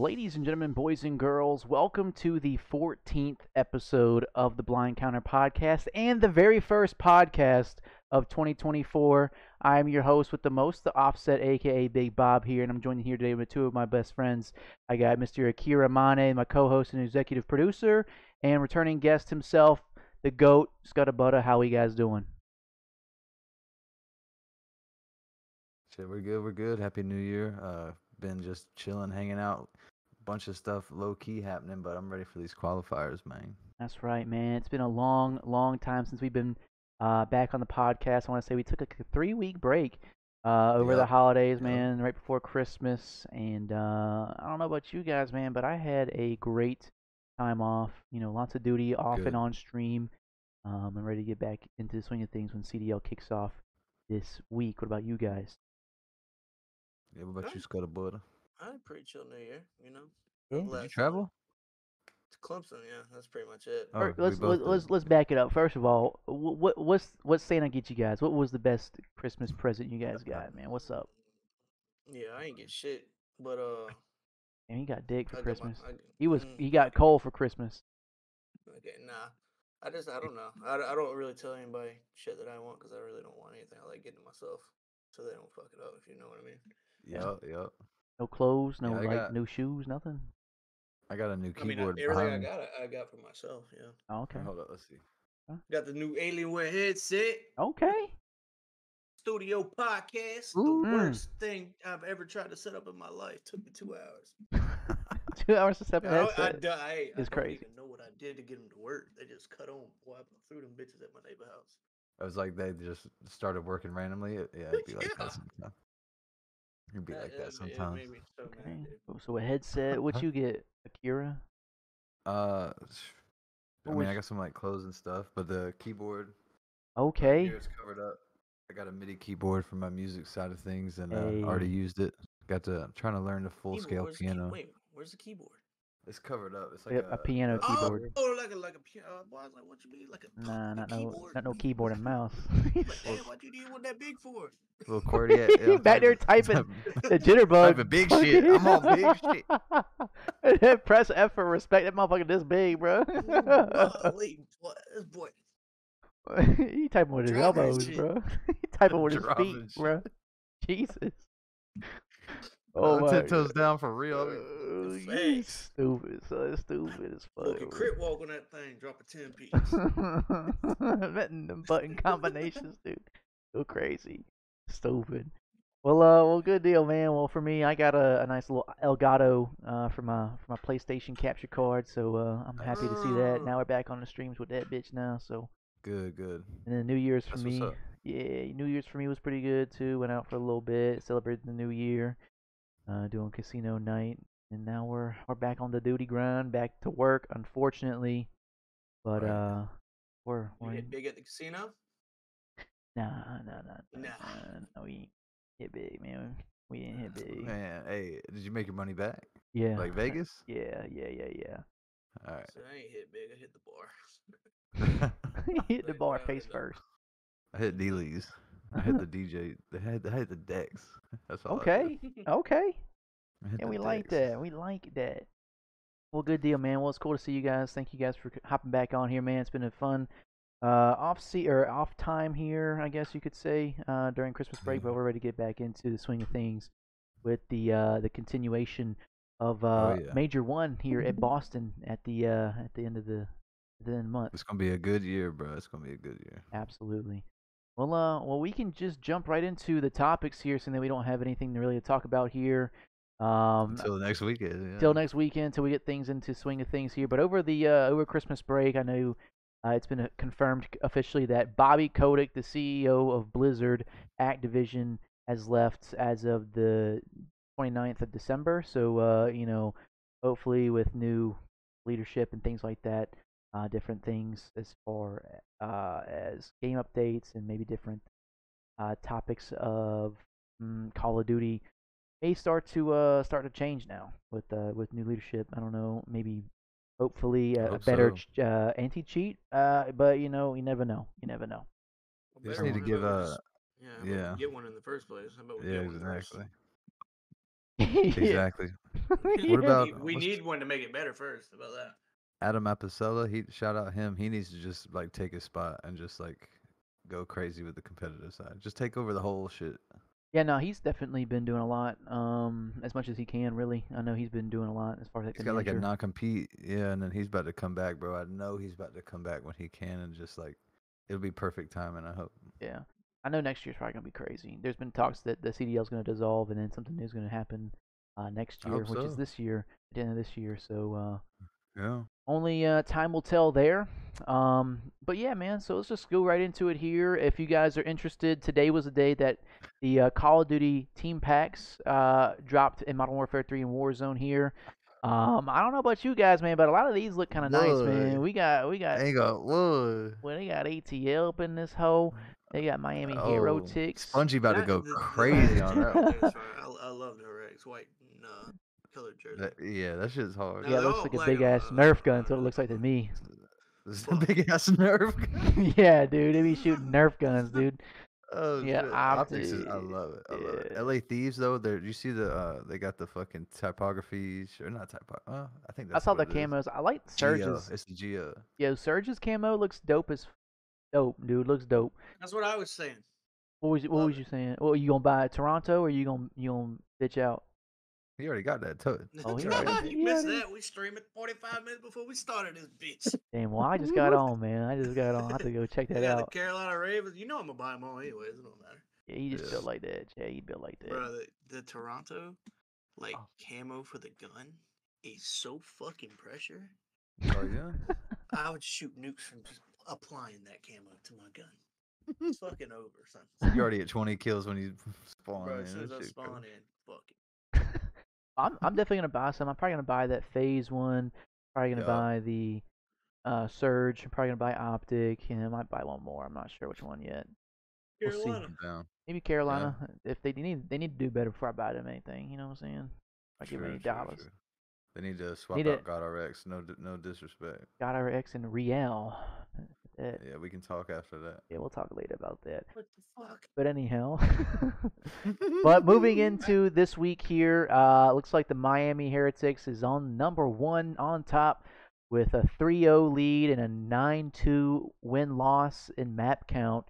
Ladies and gentlemen, boys and girls, welcome to the 14th episode of the Blind Counter podcast and the very first podcast of 2024. I'm your host with the most, the Offset, aka Big Bob here, and I'm joined here today with two of my best friends. I got Mr. Akiira Amane, my co-host and executive producer, and returning guest himself, the GOAT, Skutta How are you guys doing? Shit, we're good. We're good. Happy New Year. Uh, been just chilling, hanging out. Bunch of stuff low key happening, but I'm ready for these qualifiers, man. That's right, man. It's been a long, long time since we've been uh, back on the podcast. I want to say we took a three week break uh, over the Yep. holidays, Yep. man, right before Christmas. And uh, I don't know about you guys, man, but I had a great time off. You know, lots of duty off Good. and on stream. Um, I'm ready to get back into the swing of things when CDL kicks off this week. What about you guys? Yeah, what about you? Skutta Buttah? I had a pretty chill New Year, you know. Yeah. Did you Last travel? To Clemson, yeah, that's pretty much it. Oh, Fir- we let's both let's, let's did. let's back it up. First of all, what what's what Santa get you guys? What was the best Christmas present you guys got, man? What's up? Yeah, I ain't get shit, but uh, And he got dick for I got my- Christmas. I g- He was mm, he got coal for Christmas. Okay, nah. I just I don't know. I, I don't really tell anybody shit that I want because I really don't want anything. I like getting it myself so they don't fuck it up. If you know what I mean. Yep, yep. No clothes, no Yeah, I like got- new shoes, nothing. I got a new keyboard. I mean, I- keyboard everything I behind me. got, I, I got for myself. Yeah. Oh, okay, Hold up, let's see. Got the new Alienware headset. okay. Studio podcast. Ooh. The Mm. worst thing I've ever tried to set up in my life. Took me two hours. Two hours to step I, don't- I, headset. I, I It's don't crazy. even know what I did to get them to work. They just cut on. Boy, I threw them bitches at my neighbor house. I was like, they just started working randomly. Yeah, it'd be like Yeah. That sometimes. It'd be That- like it- that it sometimes. made me so Okay. dude. So a headset. What you get, Akiira? Uh, I mean, I got some like clothes and stuff, but the keyboard Okay. here is covered up. I got a MIDI keyboard for my music side of things, and uh, already used it. Got to I'm trying to learn the full Keyboard, scale where's the key- piano. wait, where's the keyboard? It's covered up. It's like Yep, a piano a oh, keyboard. Oh, like a like a piano. Uh, boy, I was like, what you mean, like a Nah, a not no not no keyboard and mouse. Like, damn, what you need one that big for? little QWERTY. Yeah, yeah, Back there typing the jitterbug. Typing big shit. I'm on big shit. shit. Press F for respect. That motherfucker this big, bro. Golly, boy, this boy. he typing with his elbows, bro. he typing with his feet, shit. bro. Jesus. Oh, Oh my ten toes down for real. Oh, you Facts. stupid, son. Stupid as fuck. Fucking crip walk on that thing, drop a 10 piece. Betting them button combinations, dude. Go crazy. Stupid. Well, uh, well, good deal, man. Well, for me, I got a, a nice little Elgato uh, for my for my PlayStation capture card, so uh, I'm happy to see that. Oh. Now we're back on the streams with that bitch now. So, Good, good. and then New Year's for That's what's me, up. yeah, New Year's for me was pretty good too. Went out for a little bit, celebrated the New Year, uh, doing casino night, and now we're we're back on the duty grind, back to work. Unfortunately, but Right. uh, we're You we're hit big at the casino? Nah, nah, nah, nah. Nah. No, we hit big, man. We didn't hit big. Man, hey, did you make your money back? Yeah. Like Vegas? Yeah, yeah, yeah, yeah. All right. So I ain't hit big, I hit the bar. hit the bar face first. I hit D-Lees. I hit the DJ. They had, I hit the decks. That's all. Okay, okay. I Yeah, we like that. We like that. Well, good deal, man. Well, it's cool to see you guys. Thank you guys for hopping back on here, man. It's been a fun uh, off sea or off time here, I guess you could say, uh, during Christmas break. But we're ready to get back into the swing of things with the uh, the continuation of uh, Oh, yeah. Major One here at Boston at the uh, at the end of the the end of the month. It's gonna be a good year, bro. It's gonna be a good year. Absolutely. Well, uh, well, we can just jump right into the topics here, so that we don't have anything to really talk about here. Um, Until next weekend. Yeah. till next weekend till we get things into swing of things here. But over the uh, over Christmas break, I know uh, it's been uh, confirmed officially that Bobby Kotick, the CEO of Blizzard Activision, has left as of the 29th of December. So uh, you know, hopefully with new leadership and things like that, uh, different things as far uh, as game updates and maybe different uh, topics of mm, Call of Duty may start to uh start to change now with uh with new leadership. I don't know, maybe hopefully a, a Hope better so. ch- uh, anti cheat. Uh, but you know, you never know. You never know. Well, Just need to give how about we a. Yeah, how about we yeah. Get one in the first place. How about we Yeah, get one first? exactly. Exactly. What about- we, we need one to make it better first. How about that? Adam Apicella, he shout out him. He needs to just like take his spot and just like go crazy with the competitive side. Just take over the whole shit. Yeah, no, he's definitely been doing a lot, um, as much as he can. Really, I know he's been doing a lot as far as like He's got like a non-compete, yeah, and then he's about to come back, bro. I know he's about to come back when he can, and just like it'll be perfect timing. I hope. Yeah, I know next year's probably gonna be crazy. There's been talks that the CDL is gonna dissolve and then something new is gonna happen uh, next year, which is this year, at the end of this year. So uh, Yeah. Only uh, time will tell there. Um, but yeah, man. So let's just go right into it here. If you guys are interested, today was the day that the uh, Call of Duty team packs uh, dropped in Modern Warfare 3 and Warzone here. Um, I don't know about you guys, man, but a lot of these look kind of nice, man. We got we got Ain't got whoa. well, they got ATL up in this hole. They got Miami Hero Oh, Ticks. Spongy about to go the- the crazy Rex on that. jersey one. is fire. I, I love the Rex white and uh, colored jersey. That- Yeah, that shit's hard. No, Yeah, it looks like a black big ass white. Nerf gun. That's what it looks like to me. This is a big ass nerve. gun. yeah, dude, they be shooting Nerf guns, dude. Oh Yeah, shit. Optics is, I love it. I love it. LA Thieves though, there you see the uh they got the fucking typography sh- or not typo uh, I think I that's saw the what it is. camos. I like Geo. Surge's. It's the Geo. Yo, Surge's camo looks dope as dope, dude. Looks dope. That's what I was saying. What was you, what Love was it. you saying? Well, you gonna buy Toronto or you gonna you gonna bitch out? He already got that too. Oh, he already- you missed already- that. We streamed it 45 minutes before we started this bitch. Damn, well I just got on, man. I just got on. I have to go check They that out. the. Carolina Ravens. You know I'm gonna buy them all anyways. It don't matter. Yeah, he just Yeah. built like that. Yeah, he built like that. Bro, the, the Toronto, like Oh. camo for the gun, is so fucking pressure. Oh yeah. I would shoot nukes from just applying that camo to my gun. It's fucking over, son. you already at twenty kills when you spawn Bro, in. as soon as I spawn cool. in, fuck it. I'm I'm definitely gonna buy some. I'm probably gonna buy that FaZe one. Probably gonna Yeah. buy the uh Surge. I'm probably gonna buy Optic, and I might buy one more. I'm not sure which one yet. We'll see. Carolina. I'm. Maybe Carolina. If they need they need to do better before I buy them anything. You know what I'm saying? If I give them any sure, dollars. sure. They need to swap Need out it. GodRx. No, no disrespect. GodRx and Real. That, Yeah, we can talk after that. yeah, we'll talk later about that. What the fuck? But anyhow, but moving into this week here, uh, looks like the Miami Heretics is on number one on top with a 3-0 lead and a 9-2 win loss in map count.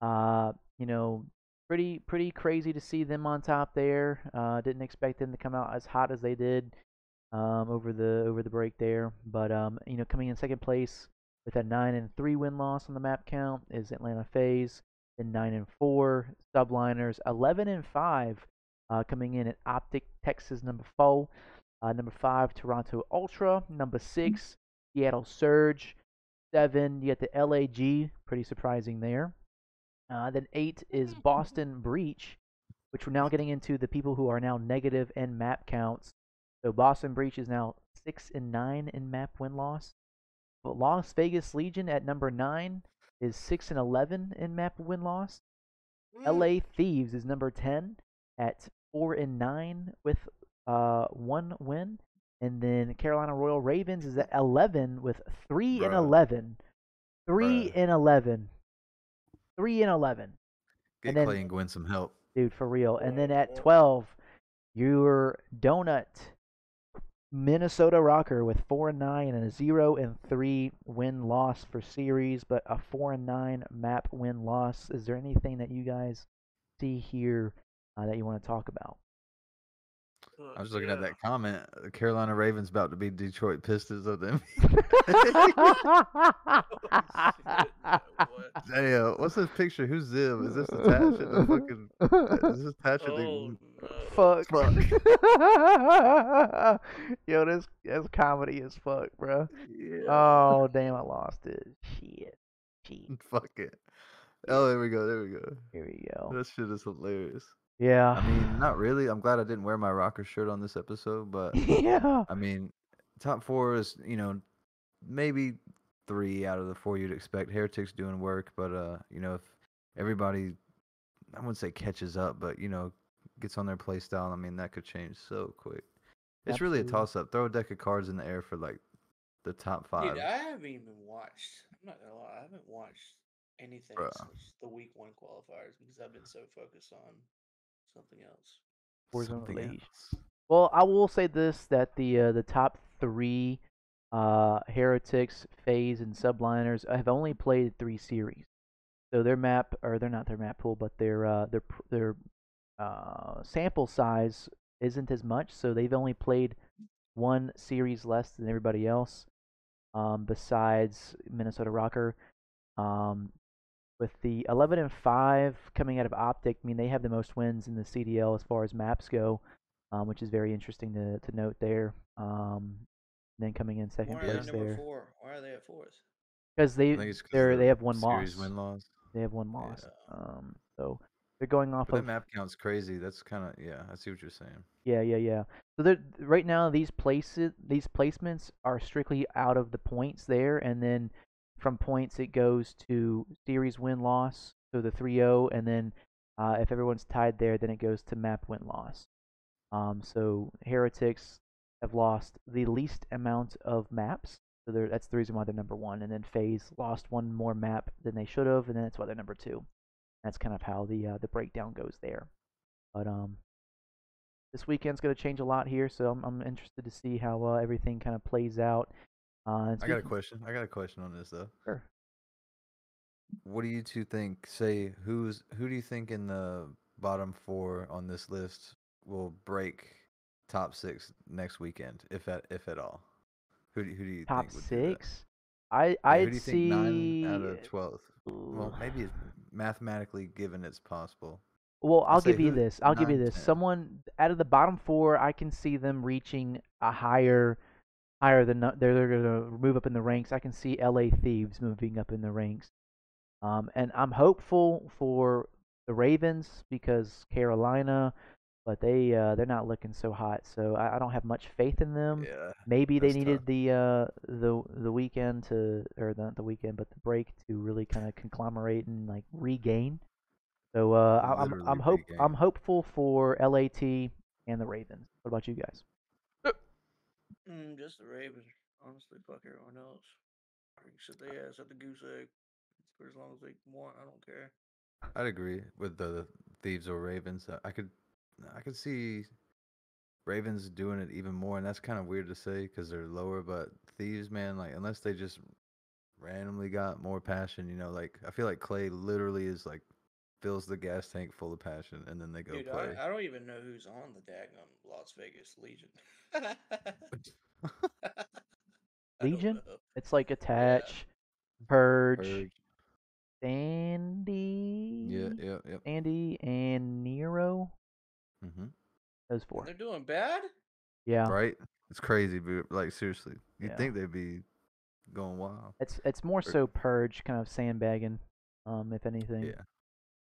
Uh, you know, pretty pretty crazy to see them on top there. Uh, didn't expect them to come out as hot as they did um, over the over the break there. But um, you know, coming in second place with a 9 and 3 win loss on the map count is Atlanta FaZe, then nine and four subliners, eleven and five, uh, coming in at Optic Texas number four, uh, number five Toronto Ultra, number six Seattle Surge, seven you get the LAG, pretty surprising there. Uh, then eight is Boston Breach, which we're now getting into the people who are now negative in map counts. So Boston Breach is now six and nine in map win loss. But Las Vegas Legion at number nine is six and eleven in map win loss. Mm. LA Thieves is number ten at four and nine with uh one win, and then Carolina Royal Ravens is at eleven with three and Bruh. eleven. Three Bruh. and eleven. Three and eleven, Get And then- Clay and Gwen some help. dude, for real. And then at twelve, your donut. Minnesota ROKKR with four and nine and a zero and three win loss for series, but a four and nine map win loss. Is there anything that you guys see here uh, that you want to talk about? I was looking at that comment. The Carolina Ravens about to be Detroit Pistons of them. Hey, uh, what's this picture? Who's Zim? Is this attached to the fucking? Is this attached to Oh, the? no. fuck. Yo, this that's comedy as fuck, bro. Yeah. Oh damn, I lost it. Shit. Shit. Fuck it. Oh, there we go. There we go. Here we go. That shit is hilarious. Yeah. I mean, not really. I'm glad I didn't wear my ROKKR shirt on this episode, but yeah. I mean, top four is you know maybe three out of the four you'd expect. Heretics doing work, but uh, you know if everybody, I wouldn't say catches up, but you know gets on their play style, I mean that could change so quick. It's really a Absolutely. toss up. Throw a deck of cards in the air for like the top five. Dude, I haven't even watched. I'm not gonna lie, I haven't watched anything Bruh. since the week one qualifiers because I've been so focused on something else. Warzone Something Release. else. Well, I will say this: that the uh, the top three, uh, heretics, FaZe, and subliners have only played three series. So their map, or they're not their map pool, but their uh, their their uh, sample size isn't as much. So they've only played one series less than everybody else. Um, besides Minnesota ROKKR, um, with the 11 and 5 coming out of Optic, I mean they have the most wins in the CDL as far as maps go, um, which is very interesting to, to note there. Um, then coming in second Why are they place number there four? Why are they at fourth? because they I think it's 'cause they're of they have one series loss. win loss. They have one Yeah. loss. Um, so they're going off But that of map count's crazy. That's kind of yeah. I see what you're saying. Yeah, yeah, yeah. So they're, right now, these places, these placements are strictly out of the points there, and then from points it goes to series win loss, so the 3-0, and then uh, if everyone's tied there, then it goes to map win loss. Um, so heretics have lost the least amount of maps, so that's the reason why they're number one. And then FaZe lost one more map than they should have, and then that's why they're number two. That's kind of how the uh, the breakdown goes there. But um, this weekend's going to change a lot here, so I'm, I'm interested to see how uh, everything kind of plays out. Uh, I got a question. I got a question on this though. Sure. What do you two think? Say who's who do you think in the bottom four on this list will break top six next weekend, if at if at all? Who do who do you Top think six. I I'd who do you see. think nine out of twelve? Well, maybe it's mathematically given it's possible. Well, I'll give you this. I'll give you this. 10. Someone out of the bottom four, I can see them reaching a higher, higher than they're they're gonna move up in the ranks. I can see L.A. Thieves moving up in the ranks, um, and I'm hopeful for the Ravens because Carolina, but they uh, they're not looking so hot. So I, I don't have much faith in them. Yeah. Maybe they needed tough. the uh the the weekend to or not the weekend, but the break to really kind of conglomerate and like regain. So uh, I- I'm I'm hope I'm hopeful for LAT and the Ravens. What about you guys? Mm, just the Ravens. Honestly, fuck everyone else. They can sit their ass at the goose egg for as long as they want. I don't care. I'd agree with the thieves or ravens. I- I could I could see Ravens doing it even more, and that's kind of weird to say because they're lower. But thieves, man, like unless they just randomly got more passion, you know, like I feel like Clay literally is like fills the gas tank full of passion, and then they go Dude, play. I, I don't even know who's on the daggum Las Vegas Legion. Legion? It's like attach, Purj, Purj. Sandy, Yeah, yeah, yep. Andy, and Nero. Mm-hmm. Those four. They're doing bad. Yeah. Right? It's crazy, but like seriously, you'd Yeah. think they'd be going wild. It's it's more Or- so Purj, kind of sandbagging, um, if anything. Yeah.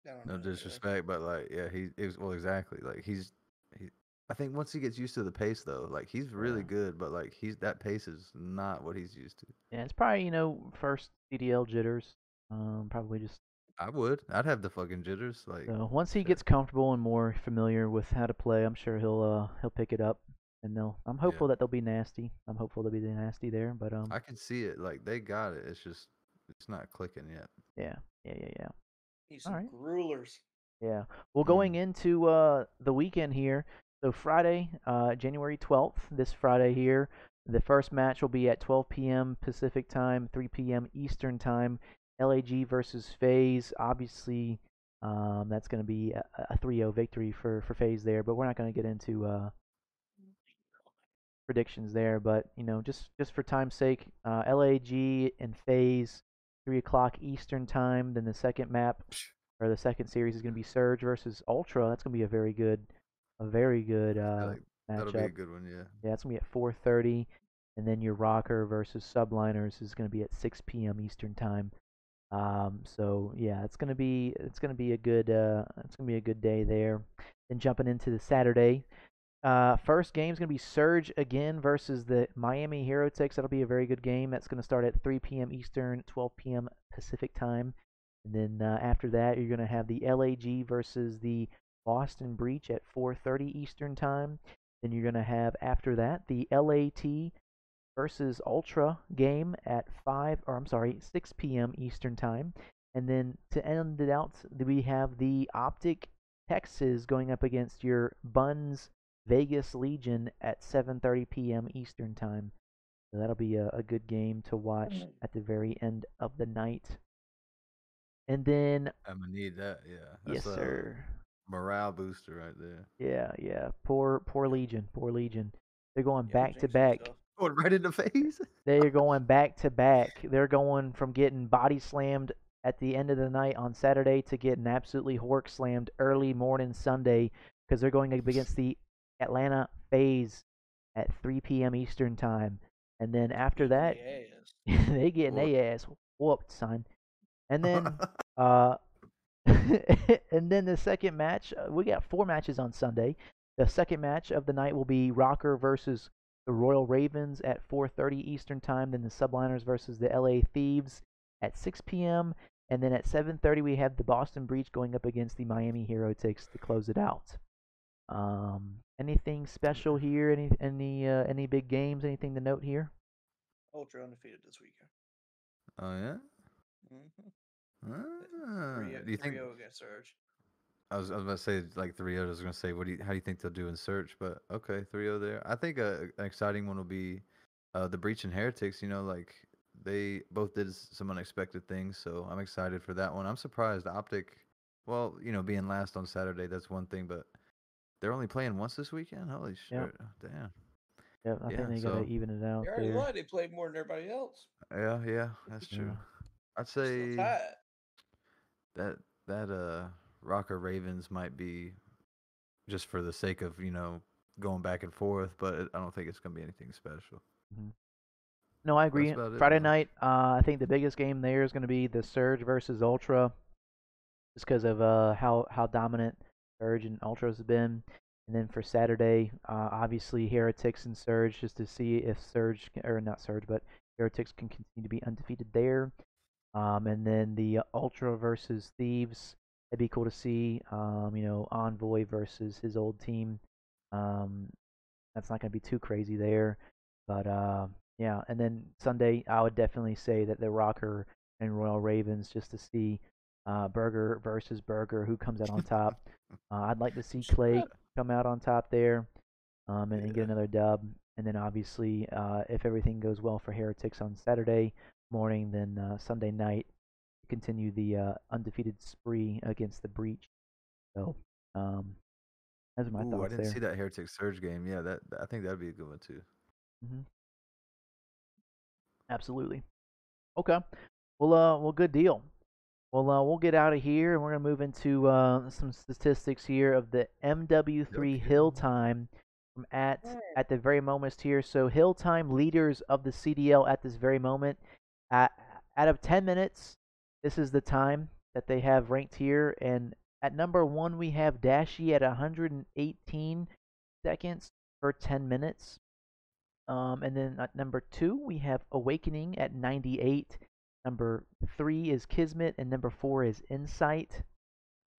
I don't No know, disrespect, but like, yeah, he is well, exactly. Like he's, he. I think once he gets used to the pace, though, like he's really Yeah. good, but like he's that pace is not what he's used to. Yeah, it's probably you know first CDL jitters. Um, probably just I would, I'd have the fucking jitters. Like, so once he shit. gets comfortable and more familiar with how to play, I'm sure he'll uh he'll pick it up, and they'll. I'm hopeful that they'll be nasty. I'm hopeful they'll be nasty there, but um, I can see it. Like they got it. It's just, it's not clicking yet. yeah, yeah, yeah, yeah. He's some Alright. gruelers. Yeah. Well, Mm. going into uh, the weekend here, so Friday, uh, January 12th, this Friday here, the first match will be at 12 p.m. Pacific time, 3 p.m. Eastern time. LAG versus FaZe. Obviously, um, that's going to be a, a 3-0 victory for for FaZe there, but we're not going to get into uh, predictions there. But you know, just just for time's sake, uh, LAG and FaZe, 3 o'clock Eastern time. Then the second map or the second series is going to be Surge versus Ultra. That's going to be a very good, a very good uh, like that'll be a good one. Yeah. Yeah, it's going to be at 4:30, and then your ROKKR versus Subliners is going to be at 6 p.m. Eastern time. Um, so yeah, it's going to be it's going to be a good uh, it's going to be a good day there. Then jumping into the Saturday. Uh, first game is going to be Surge again versus the Miami Hero Heretics. That'll be a very good game. That's going to start at 3 p.m. Eastern, 12 p.m. Pacific time. And then uh, after that, you're going to have the LAG versus the Boston Breach at 4:30 Eastern time. Then you're going to have after that the LAT versus Ultra game at 5 or I'm sorry, 6 p.m. Eastern time. And then to end it out, we have the Optic Texas going up against your Buns Vegas Legion at 7:30 p.m. Eastern Time. So that'll be a, a good game to watch Mm. at the very end of the night. And then, I'm gonna need that. Yeah. yes, That's a sir. Morale booster right there. Yeah, yeah. Poor, poor Legion. Poor Legion. They're going Yeah, back to back. Going right in the face. They're going back to back. They're going from getting body slammed at the end of the night on Saturday to getting absolutely hork slammed early morning Sunday because they're going up against the Atlanta FaZe at 3 p.m. Eastern time. And then after that, they getting Whoop. their ass whooped, son. And then uh, and then the second match, uh, we got four matches on Sunday. The second match of the night will be ROKKR versus the Royal Ravens at 4:30 Eastern Time. Then the Subliners versus the LA Thieves at 6 p.m. And then at 7:30 we have the Boston Breach going up against the Miami Heretics to close it out. Um, anything special here? Any any uh, any big games? Anything to note here? Ultra undefeated this weekend. oh yeah. Mm-hmm. Ah, Three, do you think? against Surge? I was, I was about to say like 3 I was gonna say what do you, how do you think they'll do in search? But okay, 3 there. I think a, an exciting one will be uh, the Breach and Heretics. You know, like they both did some unexpected things, so I'm excited for that one. I'm surprised Optic. Well, you know, being last on Saturday, that's one thing, but they're only playing once this weekend. Holy shit! Yep. Damn. Yeah, I Yeah, think they so- gotta even it out You already there. lied. They played more than everybody else. Yeah, yeah, that's true. Yeah. I'd say tied. that that uh ROKKR Ravens might be just for the sake of you know going back and forth, but I don't think it's gonna be anything special. No, I agree. about it, Friday night, uh, I think the biggest game there is going to be the Surge versus Ultra, just because of uh, how how dominant Surge and Ultras have been. And then for Saturday, uh, obviously Heretics and Surge, just to see if Surge or not Surge, but Heretics can continue to be undefeated there. Um, and then the uh, Ultra versus Thieves, that'd be cool to see. Um, you know, Envoy versus his old team. Um, that's not going to be too crazy there, but uh, yeah. And then Sunday, I would definitely say that the ROKKR and Royal Ravens, just to see uh, Burger versus Burger, who comes out on top. uh, I'd like to see Clay come out on top there, um, and, and get another dub. And then obviously, uh, if everything goes well for Heretics on Saturday morning, then uh, Sunday night continue the uh, undefeated spree against the Breach. So, um, those are my Ooh, I didn't there. see that Heretic Surge game. Yeah, that I think that'd be a good one too. hmm Absolutely. Okay. Well, uh, well, good deal. Well, uh, we'll get out of here, and we're gonna move into uh, some statistics here of the MW3 Hill time from at at the very moment here. So Hill time leaders of the CDL at this very moment. At, out of 10 minutes, this is the time that they have ranked here, and at number one we have Dashy at 118 seconds per 10 minutes. Um, and then at number two, we have Awakening at 98. Number three is Kismet, and number four is Insight.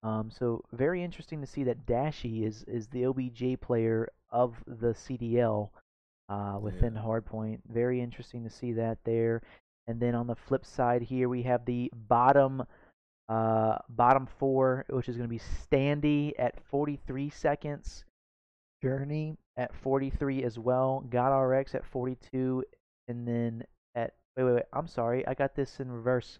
Um, so very interesting to see that Dashy is is the OBJ player of the CDL uh, within Yeah. Hardpoint. Very interesting to see that there. And then on the flip side here, we have the bottom uh, bottom four, which is going to be Standy at 43 seconds. Journey at 43 as well. GodRx at 42, and then wait wait wait. I'm sorry, I got this in reverse.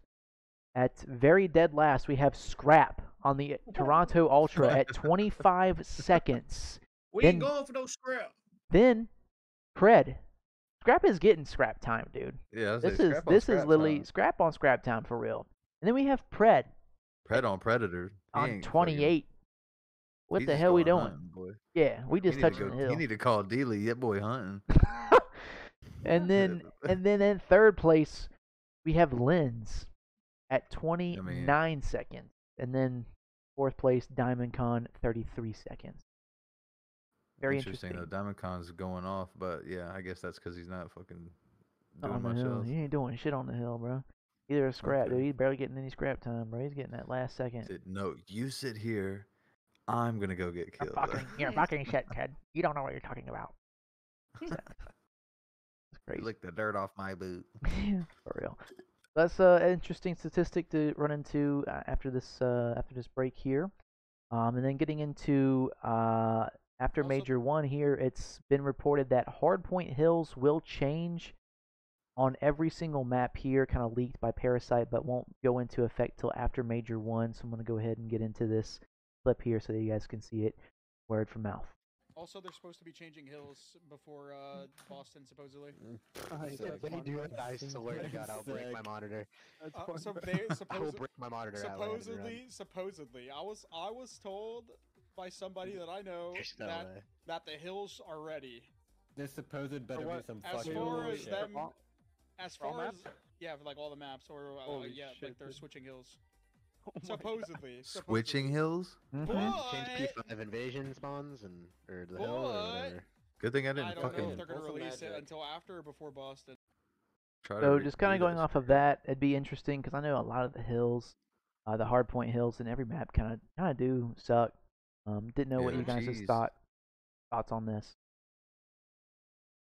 At very dead last, we have Scrap on the Toronto Ultra at 25 seconds. We Then- ain't going for no scrap. Then, Cred. Scrap is getting scrap time, dude. Yeah, This is this is literally time. scrap on scrap time for real. And then we have Pred Pred on Predator He on 28. What he's the hell we doing? hunting, boy. Yeah, we just need to touching go- the hill. He need to call Dealey. That boy hunting. and then and then in third place we have Lens at 29 seconds, and then fourth place Diamondcon 33 seconds. Very interesting, interesting. though. Diamondcon's going off, but yeah, I guess that's because he's not fucking doing much hill, else. he ain't doing shit on the hill, bro. Either a scrap, dude. He's barely getting any scrap time, bro. He's getting that last second. Said, no, you sit here. I'm gonna go get killed. fucking, you're fucking shit, Ted. You don't know what you're talking about. It's crazy. Lick the dirt off my boot. For real. That's uh, an interesting statistic to run into uh, after this uh, after this break here, um, and then getting into uh, after Also- Major One here, it's been reported that Hardpoint Hills will change on every single map here, kind of leaked by Parasite, but won't go into effect till after Major One. So I'm gonna go ahead and get into this clip here so that you guys can see it word from mouth. Also, they're supposed to be changing hills before uh, Boston, supposedly. If they do it, I swear to God, I'll break my monitor. Uh, so they I will break my monitor. out when I have to run. supposedly, supposedly, I was I was told by somebody that I know no that way. that the hills are ready. This supposed better be what? some As fucking far as bullshit. them, as far as yeah, like all the maps, or uh, Holy yeah, like they're dude. switching hills. Oh my God. Supposedly, Switching supposedly. hills. Mhm. Change P5 invasion spawns and or the hill or whatever. Good thing I I didn't don't know fucking if they're gonna release it until after or before Boston. try. So just kind of going off of that, it'd be interesting because I know a lot of the hills, uh, the hardpoint hills in every map kind of kind of do suck. Um, didn't know what Yeah, you guys' jeez. thought thoughts on this.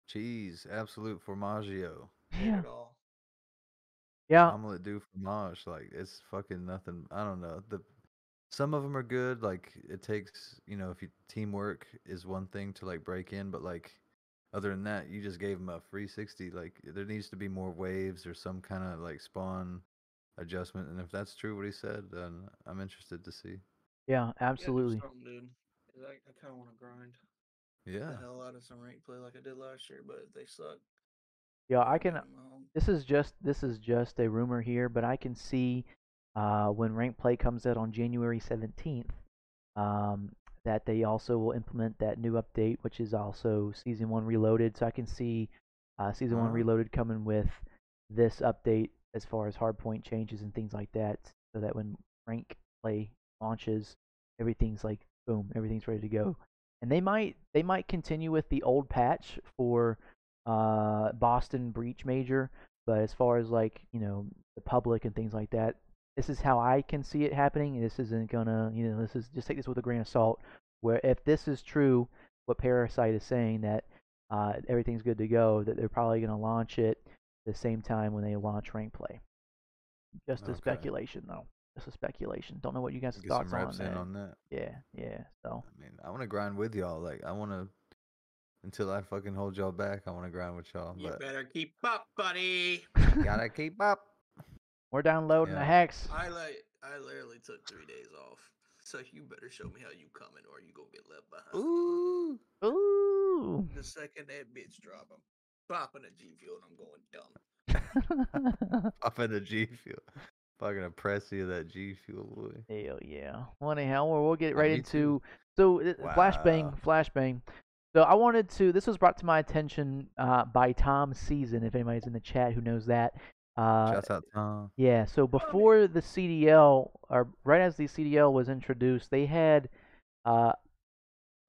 Cheese, absolute formaggio. Yeah, it all. Yeah, omelet do fromage. Like it's fucking nothing. I don't know. The some of them are good. Like it takes you know if you teamwork is one thing to like break in, but like other than that, you just gave them a free sixty. Like there needs to be more waves or some kind of like spawn adjustment. And if that's true what he said, then I'm interested to see. yeah, Yeah, absolutely. something, dude. 'Cause I, I kind of want to grind Yeah. The hell out of some rank play like I did last year, but they suck. Yeah, I can. home. This is just this is just a rumor here, but I can see uh, when rank play comes out on January seventeenth, um, that they also will implement that new update, which is also season one reloaded. So I can see uh, season one Ah. reloaded coming with this update as far as hardpoint changes and things like that, so that when rank play launches, everything's like boom, everything's ready to go. And they might they might continue with the old patch for uh, Boston Breach Major, but as far as like you know the public and things like that, this is how I can see it happening. This isn't gonna you know this is just take this with a grain of salt. Where if this is true, what Parasite is saying that uh, everything's good to go, that they're probably gonna launch it the same time when they launch rank play. Just a speculation though. Just a speculation. Don't know what you guys' thoughts on that. on that. Yeah, yeah. So I mean, I want to grind with y'all. Like I want to until I fucking hold y'all back. I want to grind with y'all. You But better keep up, buddy. gotta keep up. we're downloading the Yeah. hex. I like I literally took three days off. So you better show me how you coming or you gonna get left behind. Ooh. Ooh. The second that bitch drop, I'm popping a G Fuel and I'm going dumb. Up in the G fuel. Fucking oppress you that G fuel boy. Hell yeah. Well, anyhow, well, we'll get Uh, right me into too. so uh, flashbang, Wow. flashbang. So I wanted to. This was brought to my attention uh, by Tom Season. If anybody's in the chat who knows that. Uh, Shouts out Tom. yeah. So before the CDL, or right as the CDL was introduced, they had uh,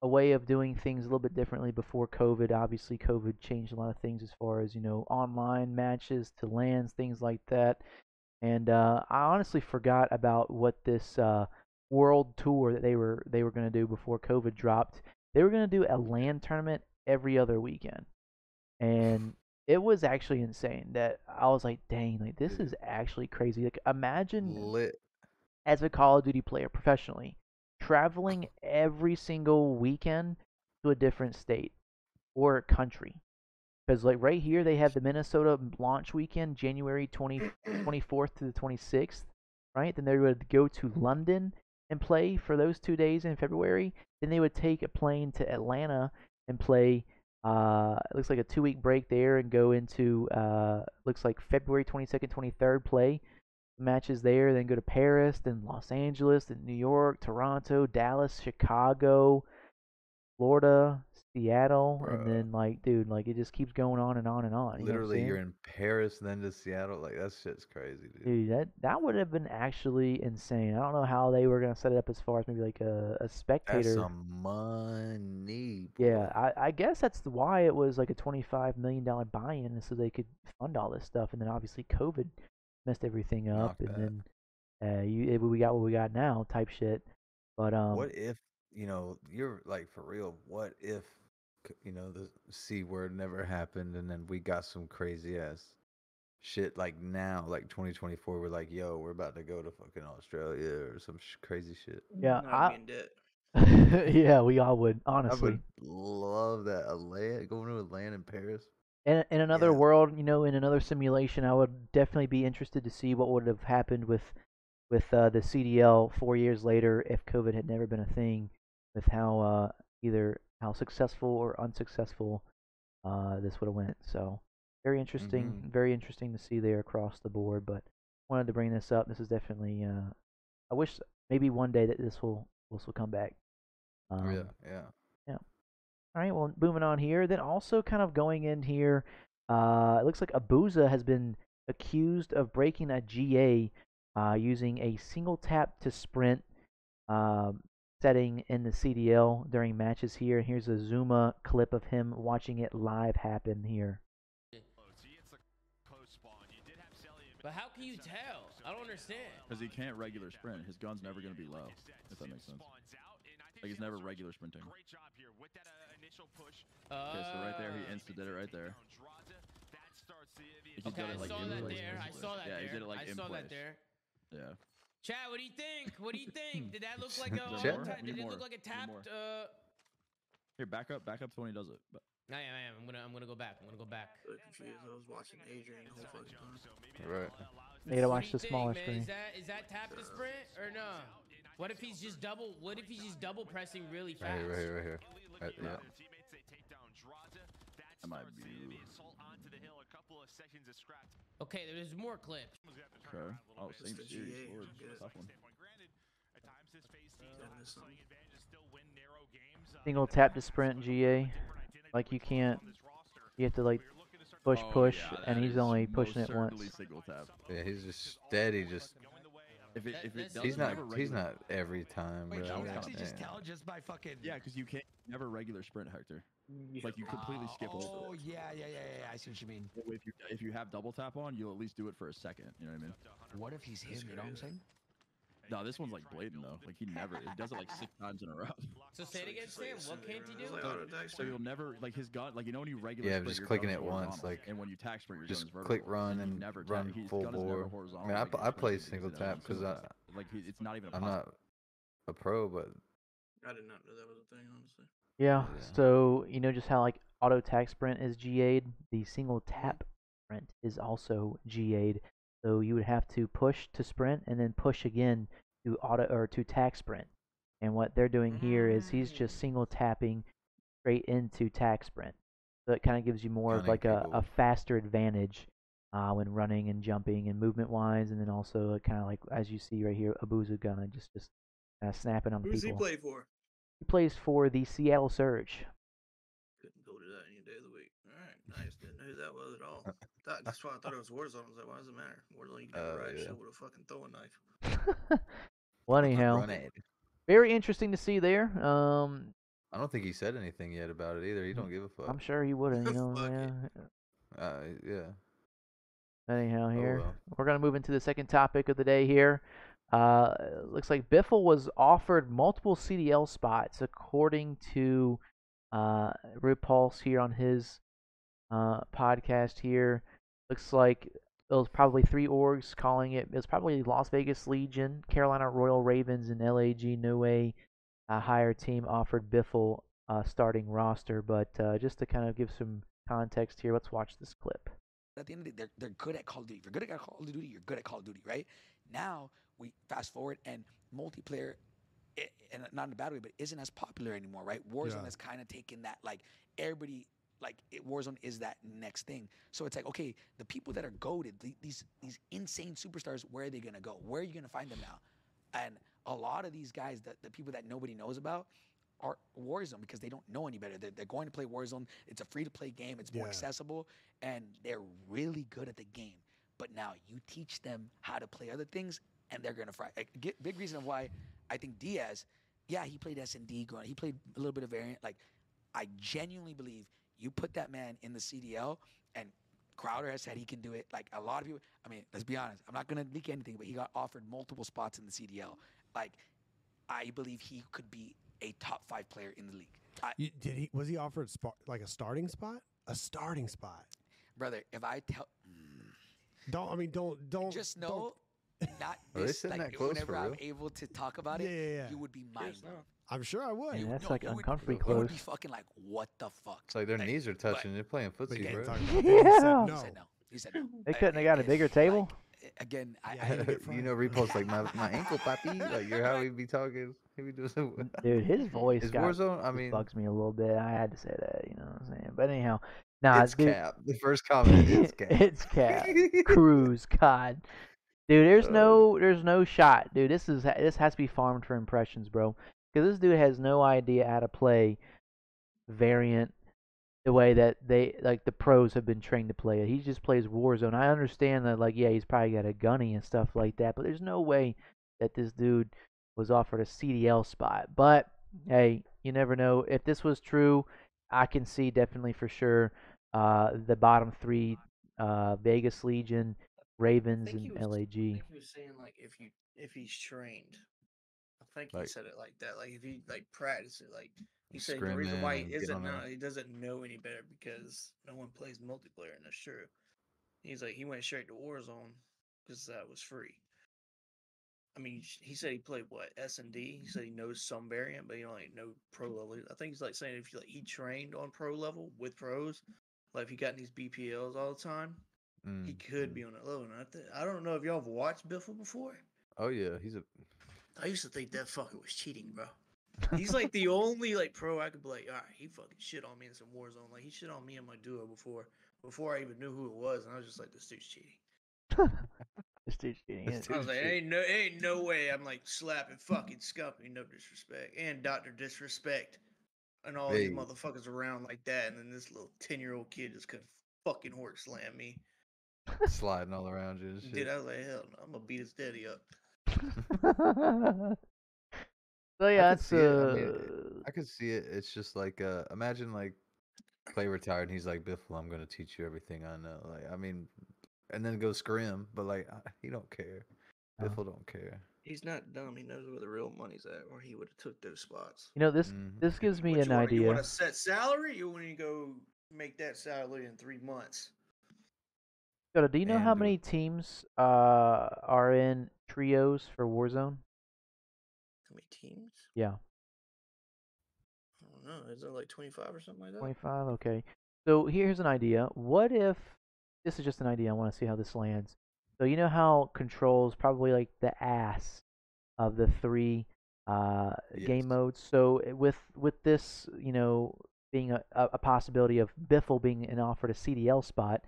a way of doing things a little bit differently before COVID. Obviously, COVID changed a lot of things as far as you know, online matches to lands, things like that. And uh, I honestly forgot about what this uh, world tour that they were they were going to do before COVID dropped. They were going to do a land tournament every other weekend, and it was actually insane. That I was like, dang, like this is actually crazy. Like imagine Lit. as a Call of Duty player professionally, traveling every single weekend to a different state or country. Because like right here, they have the Minnesota launch weekend, January 20, 24th to the 26th, right? Then they would go to London and play for those two days in February. Then they would take a plane to Atlanta and play. Uh, it looks like a two-week break there and go into uh, looks like February 22nd, 23rd play matches there, then go to Paris, then Los Angeles, then New York, Toronto, Dallas, Chicago, Florida, Seattle, and then like, dude, like it just keeps going on and on and on. you know what I'm Literally, you're in Paris, then to Seattle. Like that shit's crazy, dude. Dude, that that would have been actually insane. I don't know how they were gonna set it up as far as maybe like a, a That's spectator. some money. Yeah. I, I guess that's why it was like a twenty-five million dollar buy-in, so they could fund all this stuff. And then obviously COVID messed everything up, Knocked and that. then uh, you eh, we got what we got now type shit. But um, what if you know you're like for real? What if you know the c word never happened, and then we got some crazy ass shit like now, like 2024. We're like, yo, we're about to go to fucking Australia or some sh- crazy shit. Yeah, I'd I- be in debt. yeah, we all would I honestly. would love that. Atlanta, going to Atlanta and Paris. In in another Yeah. world, you know, in another simulation, I would definitely be interested to see what would have happened with with uh, the CDL four years later if COVID had never been a thing, with how uh, either how successful or unsuccessful uh, this would have went. So very interesting, Mhm. very interesting to see there across the board. But wanted to bring this up. This is definitely. Uh, I wish maybe one day that this will this will come back. Um, yeah, yeah. all right, well, moving on here. Then also kind of going in here, uh, it looks like Abuzah has been accused of breaking a GA uh, using a single tap to sprint um, setting in the CDL during matches here. Here's a Zooma clip of him watching it live happen here. But how can you tell? I don't understand. Because he can't regular sprint. His gun's never going to be low, if that makes sense. Like he's never regular sprinting. Uh, Okay, so right there, he insta did it right there. He Okay, did I it, like, saw that there. I saw that yeah, he did it like I in saw place. that there. Yeah. Chad, what do you think? What do you think? Did that look like a? Need Chad? ta- did it look like a tapped? Uh, Here, back up, back up to when he does it. But I am. I am. I'm gonna. I'm gonna go back. I'm gonna go back. Confused. I was watching Adrian the whole fucking time. Right. You gotta watch the smaller think, screen. Is that is that tap to sprint or no? What if he's just double? What if he's just double pressing really fast? Right fast? here, right here, right here. Right, yeah. that might be. Okay, there's more clips. Okay. Oh, It's same the series. GA, Lord, I guess. tough one. Did I miss something? Single tap to sprint GA. Like you can't. You have to like push, Oh, push, yeah, and he's only pushing it once. Single tap. Yeah, he's just steady. Just If it, if it he's not. He's not every time, Wait, bro. can you Yeah. actually just tell just by fucking? Yeah, because you can't never regular sprint, Hector. Like you completely Ah, skip it. Oh yeah, yeah, yeah, yeah, yeah. I see what you mean. If you if you have double tap on, you'll at least do it for a second. You know what I mean? What if he's him? You know what I'm saying? No, this one's like blatant though. Like he never, he does it like six times in a row. So say it again, Sam. What can't he do? Like So, so you'll never like his gun, like you know when you regular Yeah, just clicking it once, like, and when you tack sprint, your just gun click run and never run his full gun is never bore. I mean, I, like I play single tap because I like it's not even. I'm not a pro, but I did not know that was a thing, honestly. Yeah, Yeah. so you know just how like auto tac sprint is GA'd, the single tap sprint is also GA'd. So you would have to push to sprint and then push again to auto or to tac sprint. And what they're doing here is he's just Mm. single tapping straight into tac sprint. So it kind of gives you more of Gunning like a, a faster advantage uh, when running and jumping and movement wise, and then also kind of like as you see right here, Abuzah gunna just just uh, snapping on the Who's he people. play for? He plays for the Seattle Surge. Couldn't go to that any day of the week. All right, nice. Didn't know who that was at all. Thought, that's why I thought it was Warzone. I was like, why does it matter? Warzone, you can Oh, never ride yeah. shit with a fucking throwing knife. well, anyhow, very interesting to see there. Um, I don't think he said anything yet about it either. He don't give a fuck. I'm sure he wouldn't, you know. Fuck yeah. Uh, yeah. Anyhow, Oh, here well. we're gonna move into the second topic of the day. Here, uh, looks like Biffle was offered multiple CDL spots according to uh, Repulse here on his uh, podcast. Here, looks like it was probably three orgs calling it. It was probably Las Vegas Legion, Carolina Royal Ravens, and LAG Way. A higher team offered Biffle uh, starting roster, but uh, just to kind of give some context here, let's watch this clip. At the end of the day, they're, they're good at Call of Duty. If you're good at Call of Duty, you're good at Call of Duty, right? Now we fast forward and multiplayer, and not in a bad way, but isn't as popular anymore, right? Warzone Yeah. has kind of taken that, like everybody, like it, Warzone is that next thing. So it's like, okay, the people that are goaded, these these insane superstars, where are they gonna go? Where are you gonna find them now? And a lot of these guys, the, the people that nobody knows about, are Warzone because they don't know any better. They're, they're going to play Warzone. It's a free to play game. It's more Yeah. accessible, and they're really good at the game. But now you teach them how to play other things, and they're gonna fry. Like, get, big reason of why I think Diaz, yeah, he played S and D growing. He played a little bit of variant. Like, I genuinely believe you put that man in the CDL, and Crowder has said he can do it. Like a lot of people. I mean, let's be honest. I'm not gonna leak anything, but he got offered multiple spots in the CDL. Like, I believe he could be a top five player in the league. I, You, did he? Was he offered spa, like a starting spot? A starting spot. brother, if I tell, mm, Don't. I mean, don't. Don't. just don't- know, not this. sitting Like that close whenever I'm able to talk about it, yeah, yeah. you would be mind Yes, blown. I'm sure I would. Yeah, that's no, like you would- uncomfortably you would be fucking like, what the fuck? It's like their Like, knees are touching. They're playing footsie, bro. talking about that, he said Yeah. He no. said no. He said no. They couldn't have I- got a bigger table. Like, again, I, Yeah, I he didn't get you know, fried. repost like my, my ankle, papi. Like you're how he be talking. He be doing some. Dude, his voice Is got Warzone? I mean, bugs me a little bit. I had to say that, you know what I'm saying? But anyhow, nah, it's dude, cap. The first comment is cap. it's cap. Cruise, God, dude. There's Uh, no, there's no shot, dude. This is this has to be farmed for impressions, bro. Because this dude has no idea how to play variant the way that they like the pros have been trained to play it. He just plays Warzone. I understand that, like, yeah, he's probably got a gunny and stuff like that, but there's no way that this dude was offered a CDL spot. But hey, you never know. If this was true, I can see definitely for sure uh, the bottom three: uh, Vegas Legion, Ravens, and was- I LAG. think he was saying like if you if he's trained. I think he said it like that. Like if he like practice it, like he said the reason why he isn't there. he doesn't know any better because no one plays multiplayer, and that's true. He's like he went straight to Warzone because that was free. I mean, he said he played what S and D. He said he knows some variant, but he don't like know pro level. I think he's like saying if you like he trained on pro level with pros, like if he got in these BPLs all the time, he Mm, could be on that level. And I, th- I don't know if y'all have watched Biffle before. Oh yeah, he's a. I used to think that fucker was cheating, bro. He's like the only like pro I could be like, all right, he fucking shit on me in some Warzone. Like he shit on me and my duo before, before I even knew who it was, and I was just like, this dude's cheating. This dude's cheating. This It's- I was Dude, like, shit. ain't no, ain't no way I'm like slapping fucking Scumpy, no disrespect, and Doctor Disrespect, and all these motherfuckers around like that, and then this little ten year old kid just couldn't fucking horse slam me. Sliding all around you and shit. Dude, I was like, hell no, I'm gonna beat his daddy up. so yeah, could that's see it, I mean, uh, I could see it. It's just like uh imagine like Clay retired and he's like Biffle, I'm gonna teach you everything I know. Like I mean, and then go scrim, but like he don't care. Oh. Biffle don't care. He's not dumb. He knows where the real money's at, or he would have took those spots. you know this Mhm. this gives me What an you want, You idea. want a set salary? You want to go make that salary in three months? Do you know how And, uh, many teams uh are in trios for Warzone? How many teams? Yeah, I don't know. Is it like twenty five or something like that? 25. Okay. So here's an idea. What if this is just an idea? I want to see how this lands. So you know how controls probably like the ass of the three uh game modes. So uh, with with this, you know, being a, a a possibility of Biffle being an offered a CDL spot,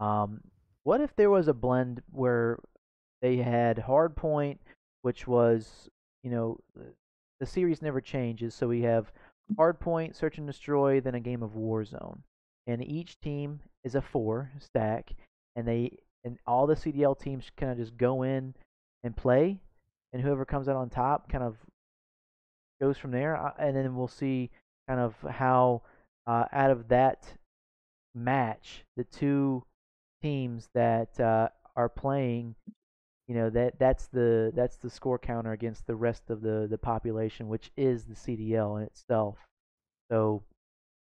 um, what if there was a blend where they had Hardpoint, which was, you know, the series never changes. So we have Hardpoint, Search and Destroy, then a game of Warzone, and each team is a four stack, and they and all the CDL teams kind of just go in and play, and whoever comes out on top kind of goes from there, uh, and then we'll see kind of how uh, out of that match the two teams that uh, are playing you know that that's the that's the score counter against the rest of the the population which is the CDL in itself so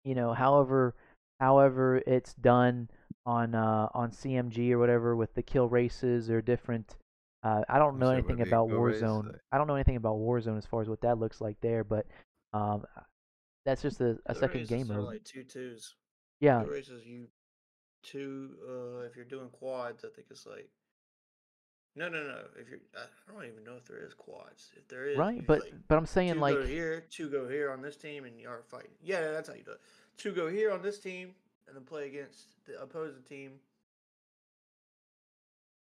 you know however however it's done on uh on CMG or whatever with the kill races or different uh, I don't know anything about race, Warzone. uh, I don't know anything about Warzone as far as what that looks like there, but um, that's just a, a second game mode. like two twos. yeah, The races you two. Uh, if you're doing quads, I think it's like. No, no, no. If you're, I don't even know if there is quads. If there is, right. But like, but I'm saying two like go here, two go here on this team, and you are fighting. Yeah, that's how you do it. Two go here on this team, and then play against the opposing team.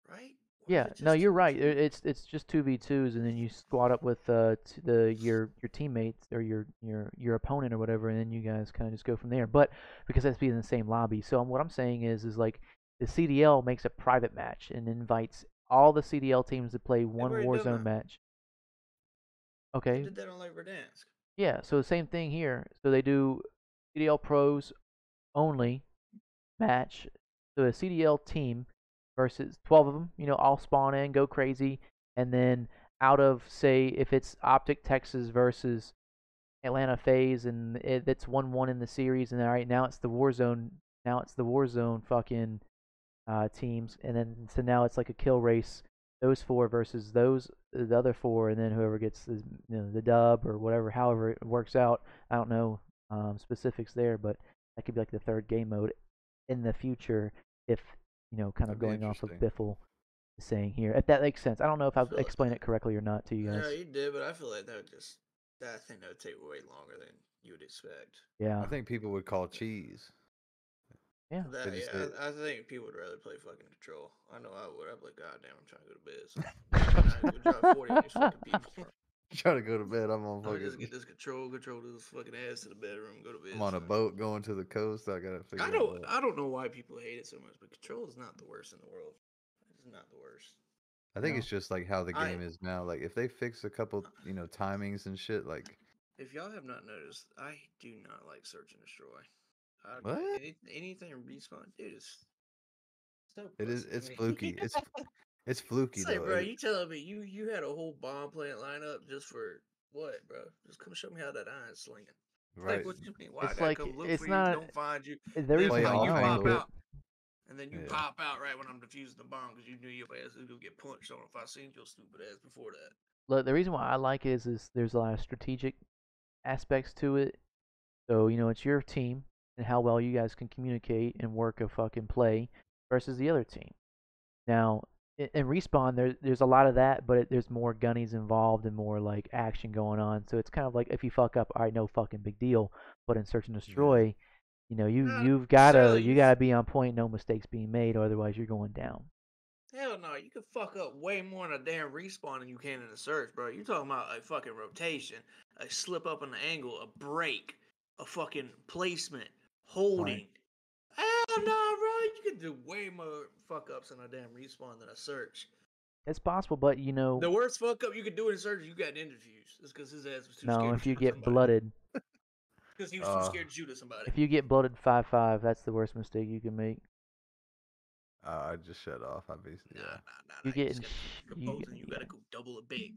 Right? Yeah, no, you're right. It- It's it's just two v twos, and then you squad up with uh the your your teammates or your your your opponent or whatever, and then you guys kind of just go from there. But because that's being in the same lobby, so what I'm saying is is like the CDL makes a private match and invites all the CDL teams to play one Warzone match. They Okay. did that on like Verdansk. Yeah, so the same thing here. So they do CDL pros only match. So a CDL team versus 12 of them, you know, all spawn in, go crazy, and then out of say if it's Optic Texas versus Atlanta FaZe and it, it's 1-1 in the series and all right, now it's the Warzone now it's the Warzone fucking uh teams and then so now it's like a kill race those four versus those the other four, and then whoever gets the you know the dub or whatever, however it works out. I don't know um, specifics there, but that could be like the third game mode in the future if you know kind of That'd going off of. Biffle saying here. If that makes sense, I don't know if I've feel like- explained it correctly or not to you guys. Yeah, you did, but I feel like that would just that I think that would take way longer than you would expect. Yeah, I think people would call cheese. yeah. That, yeah. I, I think people would rather play fucking control. I know I would. I'd be like, God damn, I'm trying to go to bed. So, go drive 40 on these fucking people. Trying to go to bed. I'm on I would just get this control, control this fucking ass to the bedroom, go to bed. I'm on a boat going to the coast. I gotta figure. I don't. I don't know why people hate it so much, but control is not the worst in the world. It's not the worst. I think No. it's just like how the I- game is now. Like if they fix a couple, uh, you know, timings and shit. Like If y'all have not noticed, I do not like search and destroy. I, What? Any, anything respawn, dude, it's so. it is. It's fluky. It's it's fluky It's like, though. bro, you telling me you you had a whole bomb plant lineup just for what, bro? Just come show me how that iron's slinging. right. Like, what you mean? Why It's I like- it's for not- you, don't find you, eh, There then is no you pop out, and then you Yeah. pop out right when I'm defusing the bomb because you knew your ass was gonna get punched on if I seen your stupid ass before that. Look, the reason why I like it is, is there's a lot of strategic aspects to it. So, you know, it's your team and how well you guys can communicate and work a fucking play versus the other team. Now, in, in respawn, there, there's a lot of that, but it, there's more gunnies involved and more like action going on. So it's kind of like if you fuck up, all right, no fucking big deal. But in search and destroy, you know, you Not you've gotta necessarily, you gotta be on point, no mistakes being made, otherwise you're going down. Hell no, you can fuck up way more in a damn respawn than you can in a search, bro. You're talking about a fucking rotation, a slip up in the angle, a break, a fucking placement, holding. Hell no, bro. You can do way more fuck ups in a damn respawn than a search. It's possible, but you know, The worst fuck up you could do in a search is you got ninja fuse. It's because his ass was too no, scared. if you get blooded, Because he was Uh, too scared to shoot at somebody. if you get blooded five five, that's the worst mistake you can make. uh, I just shut off. Obviously. Nah, Yeah. nah, nah, You nah. getting sh- you get- you gotta go double it big.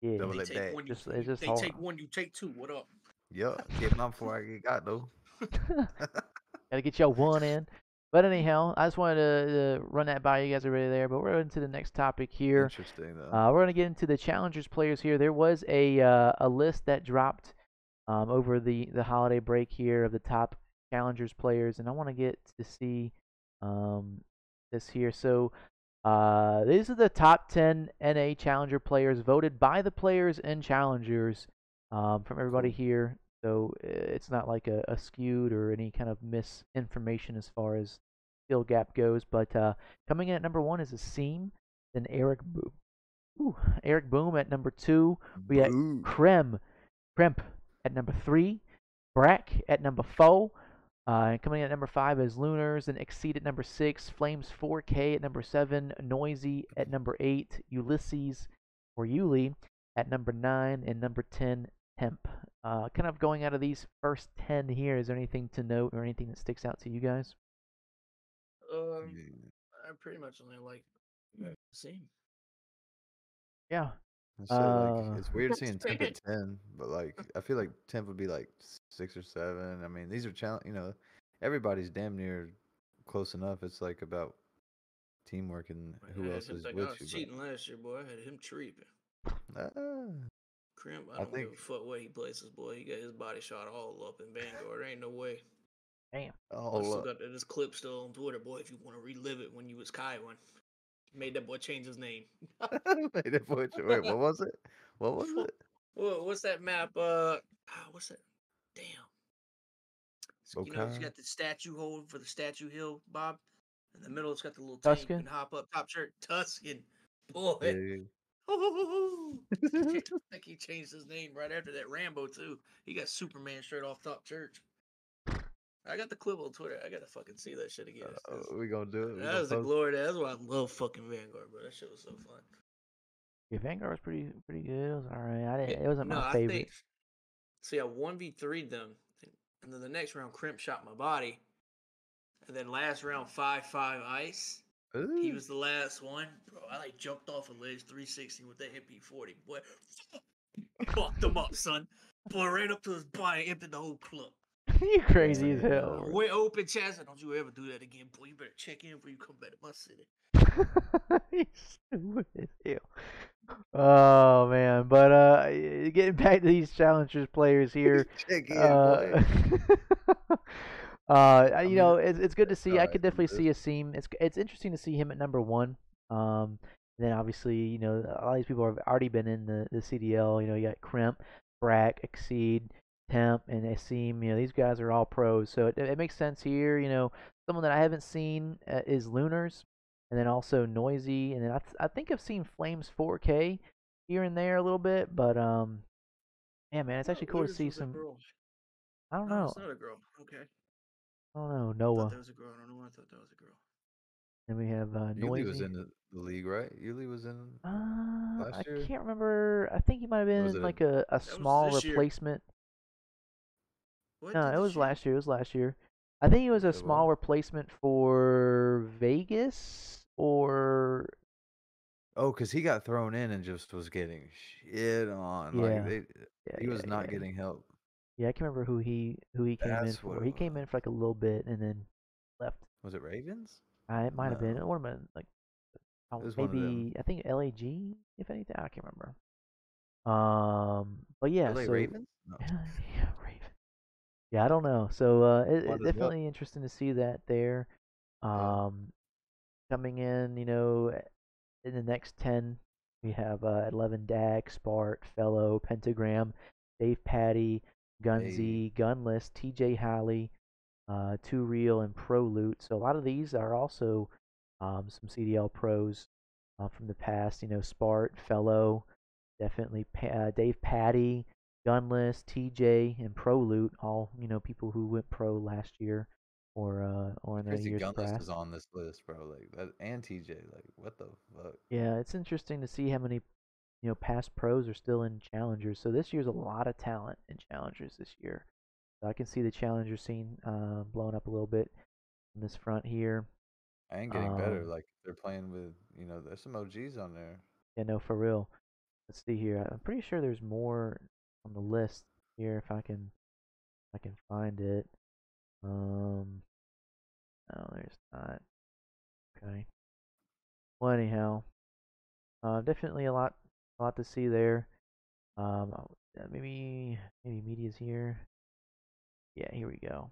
Yeah, Double it take back. one, you, Just- you- it's just they hard. take one, you take two. What up? Yeah. Get mine before I get got though. gotta get your one in. But anyhow, I just wanted to uh, run that by you guys already there. But we're into the next topic here. Interesting though. Uh, we're gonna get into the challengers players here. There was a uh, a list that dropped um, over the the holiday break here of the top challengers players, and I want to get to see um, this here. So uh, these are the top ten NA challenger players voted by the players and challengers um, from everybody here. So it's not like a, a skewed or any kind of misinformation as far as skill gap goes. But uh, coming in at number one is Asim, then Eric Boom. Ooh, Eric Boom at number two. We had. Krem, Kremp at number three. Brack at number four. Uh, and coming in at number five is Lunars, and Exceed at number six. Flames 4K at number seven. Noisy at number eight. Ulysses or Yuli at number nine, and number ten Hemp. Uh, kind of going out of these first ten here. Is there anything to note or anything that sticks out to you guys? Um, Yeah. I pretty much only like same. Yeah. I say, like, Uh, it's weird seeing temp at ten, but like I feel like temp would be like six or seven. I mean, these are challenge. You know, everybody's damn near close enough. It's like about teamwork and who I else is think with I was you. cheating last year, boy. I had him treeping. But, ah, Crimp, I I don't give a fuck what he places, boy. He got his body shot all up in Vanguard. There ain't no way. Damn. oh, still look. got this clip still on Twitter, boy. If you want to relive it when you was Kaiwan, made that boy change his name. Made it for you. Wait, what was it? What was it? Wha- what's that map? Uh, ah, what's that? Damn. S- You know, it's Bokai? got the statue hold for the statue hill, Bob. In the middle, it's got the little tank. You Tuscan? can hop up top shirt. Tuscan. Boy. Yeah, yeah. I think he changed his name right after that. Rambo too. He got Superman straight off top church. I got the clip on Twitter. I gotta fucking see that shit again. Uh, we gonna do it. We that gonna was the glory. That's why I love fucking Vanguard, bro. That shit was so fun. Yeah, Vanguard was pretty pretty good. It was alright. I didn't. Yeah, It wasn't no, my I favorite. think- See, I one v 3 them, and then the next round, Crimp shot my body, and then last round, five five ice. He was the last one, bro. I like jumped off a ledge 360 with that MP 40, boy. Fucked him up, son. Boy, ran up to his body, emptied the whole club. you crazy as hell. With open chest, don't you ever do that again, boy. You better check in before you come back to my city. He's stupid as hell. Oh man, but uh, getting back to these challengers players here. Check in, uh, uh, you know, it's it's good to see. I could definitely see Asim. It's it's interesting to see him at number one. Um, and then obviously, you know, a lot of these people have already been in the the CDL. You know, you got Crimp, Brack, Exceed, Temp, and Asim. You know, these guys are all pros, so it, it makes sense here. You know, someone that I haven't seen uh, is Lunars, and then also Noisy, and then I th- I think I've seen Flames 4K here and there a little bit, but um, yeah, man, it's Oh, actually cool to see some. I don't No, know. it's not a girl. Okay. I don't know I thought Noah. that was a girl. I don't know why I thought that was a girl. Then we have uh, Yuli was in the, the league, right? Yuli was in Uh, I last year. can't remember. I think he might have been it a- like a, a small replacement. What No, it was year? last year. It was last year. I think it was a It small was? replacement for Vegas or Oh, because he got thrown in and just was getting shit on. Yeah. Like they, yeah, he was yeah, not yeah. getting help. Yeah, I can remember who he who he came in That's what for. He came in for like a little bit and then left. Was it Ravens? I it might have been No. or been like It was one of them. maybe I think LAG if anything. I can't remember. Um, but yeah, LA so Ravens? No. yeah, Raven. Yeah, I don't know. So uh, it, it's as well. definitely interesting to see that there. Yeah. Um, coming in, you know, in the next ten, we have uh, eleven Dag, Spart, Felo, Pentagram, Davpadie, Gunzy, Gunless, T.J. Halley, uh, Two Real, and Pro Loot. So a lot of these are also um, some CDL pros uh, from the past. You know, Spart, Felo, definitely Pa- uh, Davpadie, Gunless, TJ, and Pro Loot. All you know, people who went pro last year or uh, or in the Crazy years Gunless past. is on this list, bro. Like that, and TJ. Like what the fuck? Yeah, it's interesting to see how many you know past pros are still in challengers. So this year's a lot of talent in challengers this year. So I can see the challenger scene uh, blowing up a little bit on this front here. And getting better. Um, Like they're playing with, you know, there's some OGs on there. Yeah, no, for real. Let's see here. I'm pretty sure there's more on the list here if I can if I can find it. Um no, there's not. Okay. Well anyhow. Uh definitely a lot a lot to see there. Um uh, maybe maybe media's here. Yeah, here we go.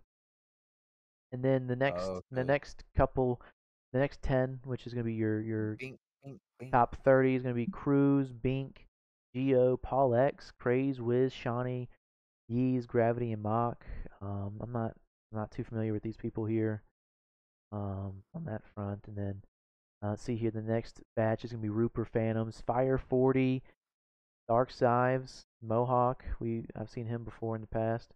And then the next the okay. next couple the next 10, which is going to be your your Bink, bink, bink. Top 30 is going to be Cruz, Bink, Geo, Paul X, Craze, Wiz, Shawnee, Yeez, Gravity, and Mock. Um, I'm not I'm not too familiar with these people here um, on that front. And then uh, let's see here, the next batch is going to be Rupert Phantoms, Fire 40, Dark Sives, Mohawk. We I've seen him before in the past.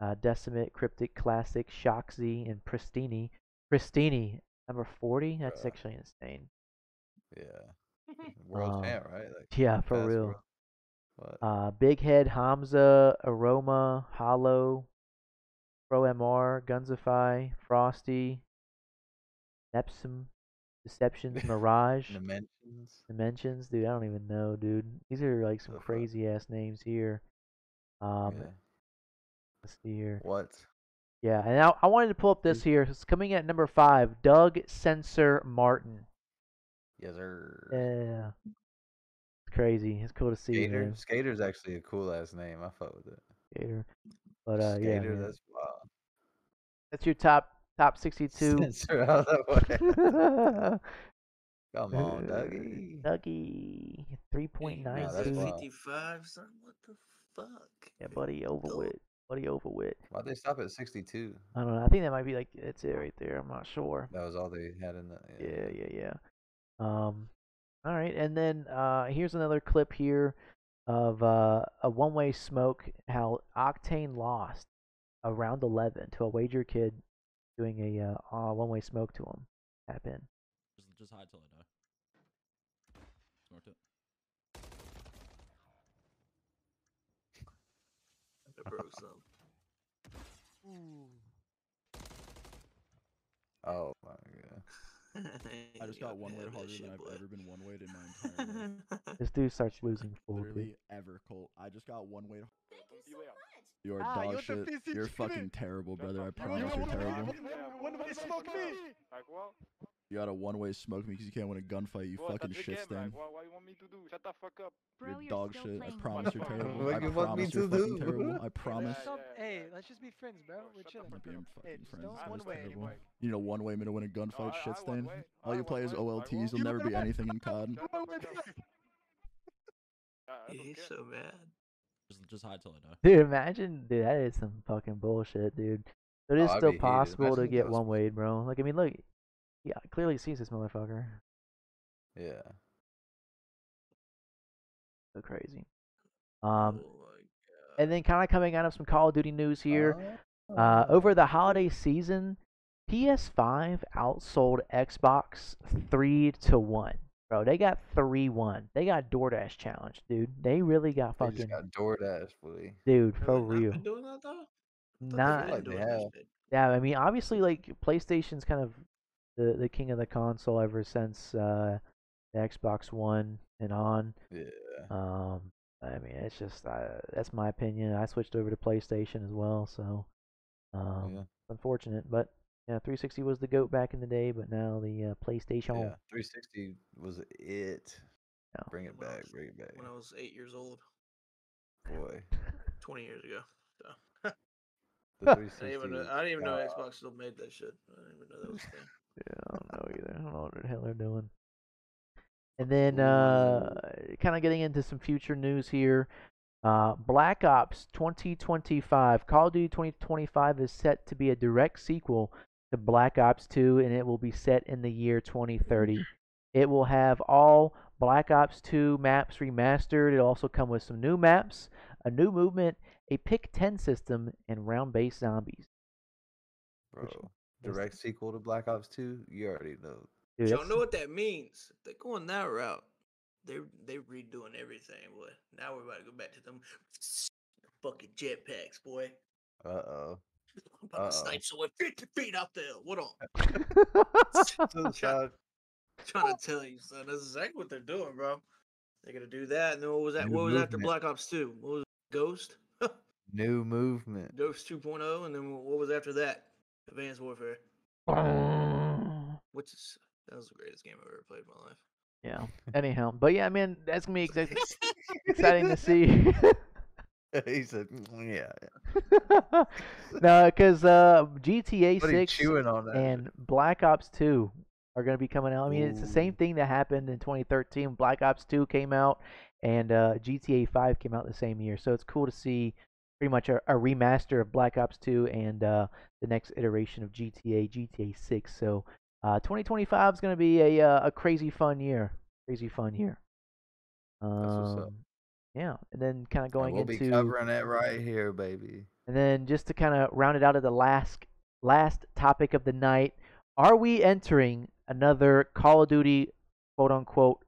Uh, Decimate, Cryptic, Classic, Shoxy, and Pristini. Pristini, number 40. That's Bruh. actually insane. Yeah. World Um, champ, right? Like Yeah, for real. Uh, Big Head, Hamza, Aroma, Hollow, Pro MR, Gunzify, Frosty, Nepsum, Deceptions, Mirage, Dimensions. Dimensions. Dude, I don't even know, dude. These are like some crazy ass names here. Um, yeah. let's see here. What? Yeah, and I, I wanted to pull up this here. It's coming at number five, Doug Sensor Martin. Yes, sir. Yeah. It's crazy. It's cool to see, Skater. man. Skater's actually a cool ass name. I fuck with it. Skater. But uh, yeah, Skater, man. that's wild. that's your top top 62. Censor out that way. Come on, Uh, Dougie. Dougie, three point nine Nah, that's two. 55, son. What the fuck? Yeah, buddy, over Dope. with. Buddy, over with. Why'd they stop at 62? I don't know. I think that might be like it's it right there. I'm not sure. That was all they had in the. Yeah, yeah, yeah. Um, all right, and then uh, here's another clip here of uh, a one-way smoke. How Octane lost around 11 to a wager kid doing a uh, uh, one-way smoke to him. Tap in. Just, just hide till I die. Smoked it. I broke some. Oh my god. I just got one way harder than I've ever been one weight in my entire life. This dude starts losing full. Literally ever, Colt. I just got one weight. You are Ah, dog yo te shit. You're fucking terrible, brother. I promise wanna you're terrible. one- one way smoke me. Like what? You got a one-way smoke me because you can't win a gunfight. You What? fucking shit game, stain. like, what, what you want me to do? Shut the fuck up. You're dog shit. I promise you're terrible. What I you want me promise you're to fucking do? terrible. I promise. Stop- Hey, let's just be friends, bro. We're chilling. Not being fucking just friends. don't One way terrible. anymore. You need a one-way to win a gunfight, I- I shit stain. All you play is OLTs. one- You'll never be anything in COD. Shut the fuck up. I don't He's so mad. Just, just hide till I die. Dude, imagine, dude, that is some fucking bullshit, dude. But it is Oh, still possible to get one way, bro. Like, I mean, look, yeah, clearly sees this motherfucker. Yeah. So crazy. Oh Um, my and then kind of coming out of some Call of Duty news here. Oh. Uh, over the holiday season, PS5 outsold Xbox three to one. Bro, they got three one. They got DoorDash challenge, dude. They really got They fucking just got DoorDash, boy. dude Have for they not real. been doing that though? I thought they've Not been like they doing that have. shit. yeah. I mean, obviously, like PlayStation's kind of the the king of the console ever since uh, the Xbox One and on. Yeah. Um, I mean, it's just uh, that's my opinion. I switched over to PlayStation as well, so um, yeah. it's unfortunate, but yeah, 360 was the goat back in the day, but now the uh, PlayStation. Yeah. 360 was it. Yeah. Bring it When back. was- Bring it back. When I was eight years old, Boy. twenty years ago. So The I 360. didn't even know. I didn't even know uh, Xbox still made that shit. I didn't even know that was a thing. Yeah, I don't know either. I don't know what the hell they're doing. And then, uh, kind of getting into some future news here. Uh, Black Ops 2025, Call of Duty 2025 is set to be a direct sequel to Black Ops 2, and it will be set in the year 2030. It will have all Black Ops 2 maps remastered. It'll also come with some new maps, a new movement, a pick 10 system, and round based zombies. which Bro. is- Direct sequel to Black Ops 2? You already know. Dude, Y'all that's- know what that means. If they're going that route, they they redoing everything, boy. Now we're about to go back to them fucking jetpacks, boy. Uh oh. I'm about to Uh-oh. snipe someone 50 feet out there. What on? So sad. trying to tell you, son. That's exactly what they're doing, bro. They're gonna do that. And then what was that? New What was after. Black Ops 2? What was it? Ghost? New movement. Ghost 2.0, and then what was after that? Advanced Warfare. Which is that was the greatest game I've ever played in my life. Yeah. Anyhow, but yeah, man, that's gonna be exciting, exciting to see. he said, "Mm, yeah. no, because uh, GTA What are you Six chewing on that and Black Ops Two are gonna be coming out. I mean, it's the same thing that happened in 2013. Black Ops Two came out, and uh, GTA Five came out the same year. So it's cool to see pretty much a, a remaster of Black Ops Two and uh, the next iteration of GTA, GTA Six. So uh, 2025 is gonna be a uh, a crazy fun year. Crazy fun year. That's what's up. Um, yeah, and then kind of And going we'll be into covering it right here, baby. and then just to kind of round it out at the last last topic of the night, are we entering another Call of Duty quote unquote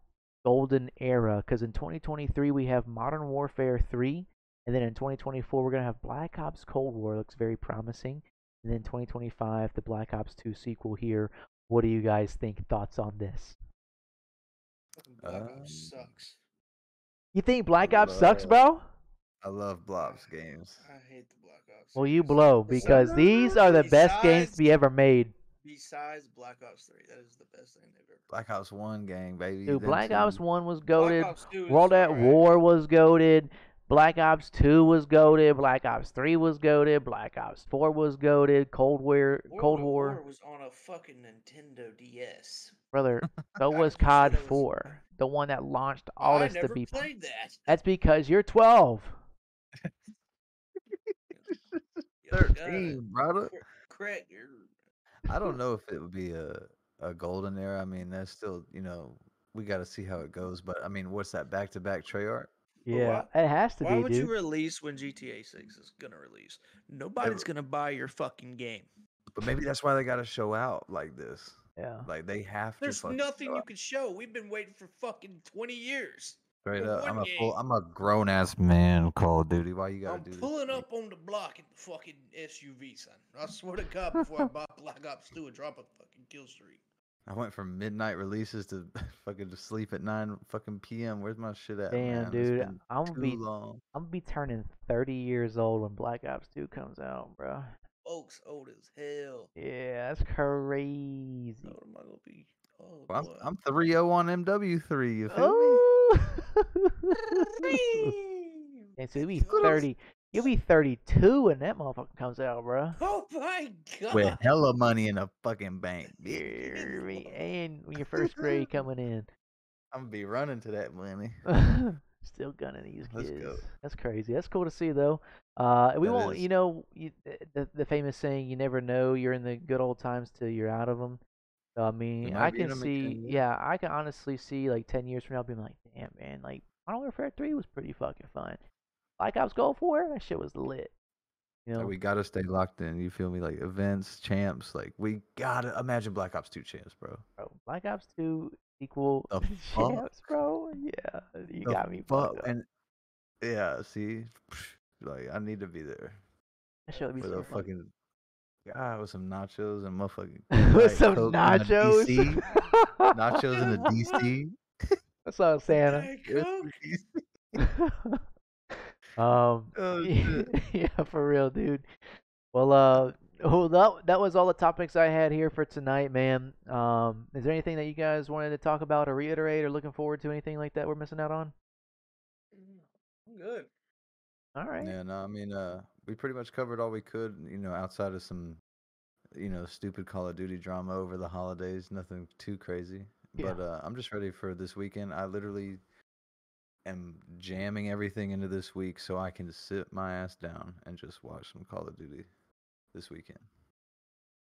golden era? Because in 2023 we have Modern Warfare 3, and then in 2024 we're gonna have Black Ops Cold War. Looks very promising. And then 2025 the Black Ops 2 sequel here. What do you guys think? Thoughts on this? Black Um, Ops sucks. You think Black Ops sucks, bro? I love Blobs games. I hate the Black Ops. Well, you blow because these are the best games to be ever made. Besides Black Ops 3, that is the best thing they've ever. Black Ops 1 gang, baby. Dude, them Black two. Ops 1 was goaded. Ops 2 World at alright. War was goaded. Black Ops 2 was goaded. Black Ops 3 was goaded. Black Ops 4 was goaded. Cold War, Cold at War. was on a fucking Nintendo DS. Brother, so was COD that was- 4, the one that launched all I this to never be. played that. That's because you're 12. 13, brother. Craig, I don't know if it would be a, a golden era. I mean, that's still, you know, we got to see how it goes. But I mean, what's that back to back Treyarch? Yeah, it has to Why be, would dude. you release when GTA 6 is gonna release? Nobody's gonna buy your fucking game. But maybe that's why they got to show out like this. Yeah. Like they have to. There's nothing you can show. We've been waiting for fucking 20 years. Straight up, I'm a full. I'm a grown ass man Call of Duty. Why you gotta I'm do this? pulling up on the block in the fucking SUV, son. I swear to God, before I buy Black Ops 2 and drop a fucking kill streak. I went from midnight releases to fucking to sleep at nine fucking p.m. Where's my shit at, Damn, man? It's dude, been I'm gonna be long. I'm gonna be turning 30 years old when Black Ops 2 comes out, bro. Folks old as hell. Yeah, that's crazy. How old am I gonna be? Oh, well, I'm, I'm 3-0 on MW3. You feel me? Oh. and so you'll be 30. You'll be 32 when that motherfucker comes out, bro. Oh my god. With hella money in the fucking bank. Hear me? And when your first grade coming in. I'm gonna be running to that money. Still gunning these Let's kids. go. That's crazy. That's cool to see, though. Uh, we That won't, is. you know, you, the the famous saying, "You never know you're in the good old times till you're out of them." So I mean, I can see, yeah, I can honestly see like ten years from now being like, "Damn, man, like Modern Warfare Three was pretty fucking fun." Like Ops Gold Four, that shit was lit. You know, Like, we gotta stay locked in. You feel me? Like events, champs. Like we gotta imagine Black Ops 2 champs, bro. bro, Black Ops Two equal The fuck? champs, bro. Yeah, you The got me fuck? fucked up. And yeah, see, like I need to be there That shit would be for so the fucking. God, with some nachos and motherfucking With some Coke and a nachos. DC. nachos and a DC. What's up, Santa? Diet Yes, Coke? DC. um, Oh, yeah, yeah, for real, dude. Well, uh, well, that that was all the topics I had here for tonight, man. Um, is there anything that you guys wanted to talk about or reiterate or looking forward to anything like that we're missing out on? I'm good. All right. Yeah, no, I mean, uh, we pretty much covered all we could, you know, outside of some, you know, stupid Call of Duty drama over the holidays. Nothing too crazy. Yeah. But uh, I'm just ready for this weekend. I literally am jamming everything into this week so I can sit my ass down and just watch some Call of Duty this weekend.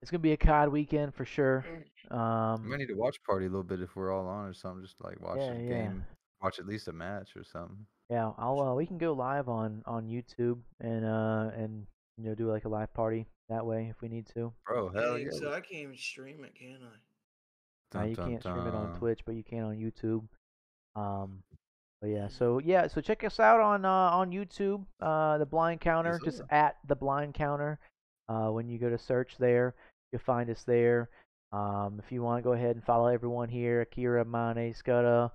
It's gonna be a COD weekend for sure. I Um, might need to watch party a little bit if we're all on or something. Just like watch Yeah, a yeah. game, watch at least a match or something. Yeah, I'll uh, we can go live on on YouTube and uh and you know do like a live party that way if we need to. Bro, hell yeah. so I can't even stream it, can I? Dun, you dun, can't stream it on. Twitch, but you can on YouTube. Um, but yeah, so yeah, so check us out on uh, on YouTube, uh, the Blind Counter, just sir. at the Blind Counter. Uh, when you go to search there, you'll find us there. Um, if you want to go ahead and follow everyone here, Akiira, Amane, Skutta,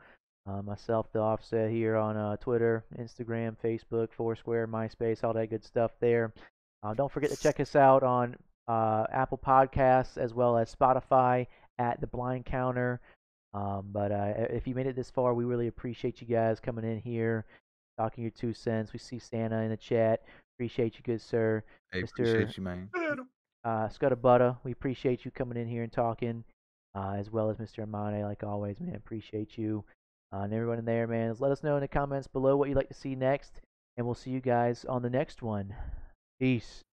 uh, myself, the Offset here on uh, Twitter, Instagram, Facebook, Foursquare, MySpace, all that good stuff there. Uh, don't forget to check us out on uh, Apple Podcasts as well as Spotify at the Blind Counter. Um, but uh, if you made it this far, we really appreciate you guys coming in here, talking your two cents. We see Santa in the chat. Appreciate you, good sir. Hey, Mr. appreciate you, man. Uh, Skutta we appreciate you coming in here and talking, uh, as well as Mr. Amane, like always, man. Appreciate you. Uh, and everyone in there, man. Let us know in the comments below what you'd like to see next, and we'll see you guys on the next one. Peace.